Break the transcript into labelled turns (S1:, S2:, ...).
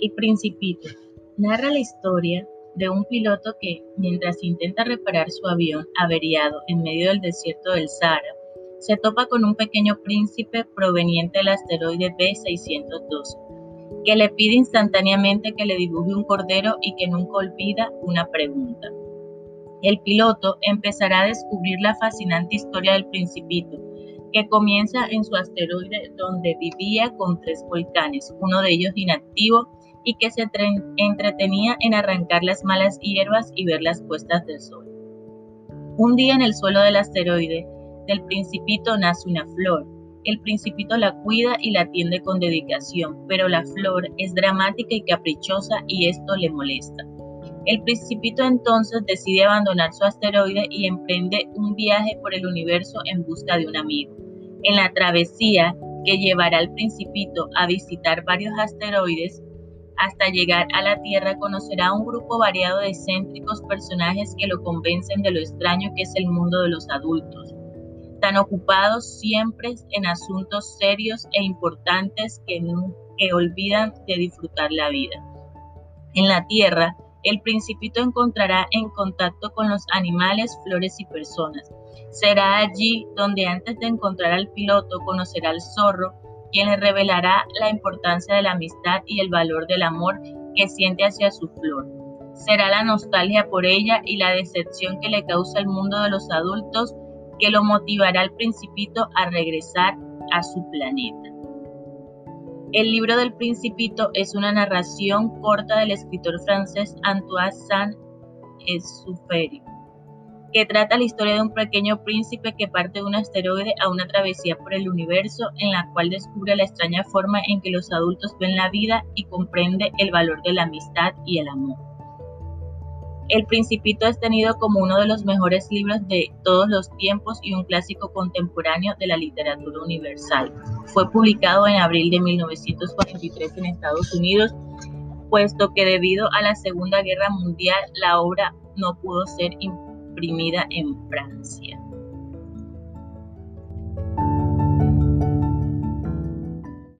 S1: El Principito narra la historia de un piloto que, mientras intenta reparar su avión averiado en medio del desierto del Sahara, se topa con un pequeño príncipe proveniente del asteroide B612, que le pide instantáneamente que le dibuje un cordero y que nunca olvida una pregunta. El piloto empezará a descubrir la fascinante historia del principito, que comienza en su asteroide donde vivía con tres volcanes, uno de ellos inactivo, y que se entretenía en arrancar las malas hierbas y ver las puestas del sol. Un día en el suelo del asteroide, del principito nace una flor. El principito la cuida y la atiende con dedicación, pero la flor es dramática y caprichosa y esto le molesta. El principito entonces decide abandonar su asteroide y emprende un viaje por el universo en busca de un amigo. En la travesía que llevará al principito a visitar varios asteroides, hasta llegar a la Tierra conocerá un grupo variado de excéntricos personajes que lo convencen de lo extraño que es el mundo de los adultos, tan ocupados siempre en asuntos serios e importantes que, que olvidan de disfrutar la vida. En la Tierra, el principito encontrará en contacto con los animales, flores y personas. Será allí donde antes de encontrar al piloto conocerá al zorro, quien le revelará la importancia de la amistad y el valor del amor que siente hacia su flor. Será la nostalgia por ella y la decepción que le causa el mundo de los adultos que lo motivará al principito a regresar a su planeta. El libro del Principito es una narración corta del escritor francés Antoine Saint-Exupéry, que trata la historia de un pequeño príncipe que parte de un asteroide a una travesía por el universo en la cual descubre la extraña forma en que los adultos ven la vida y comprende el valor de la amistad y el amor. El Principito es tenido como uno de los mejores libros de todos los tiempos y un clásico contemporáneo de la literatura universal. Fue publicado en abril de 1943 en Estados Unidos, puesto que debido a la Segunda Guerra Mundial la obra no pudo ser imprimida en Francia.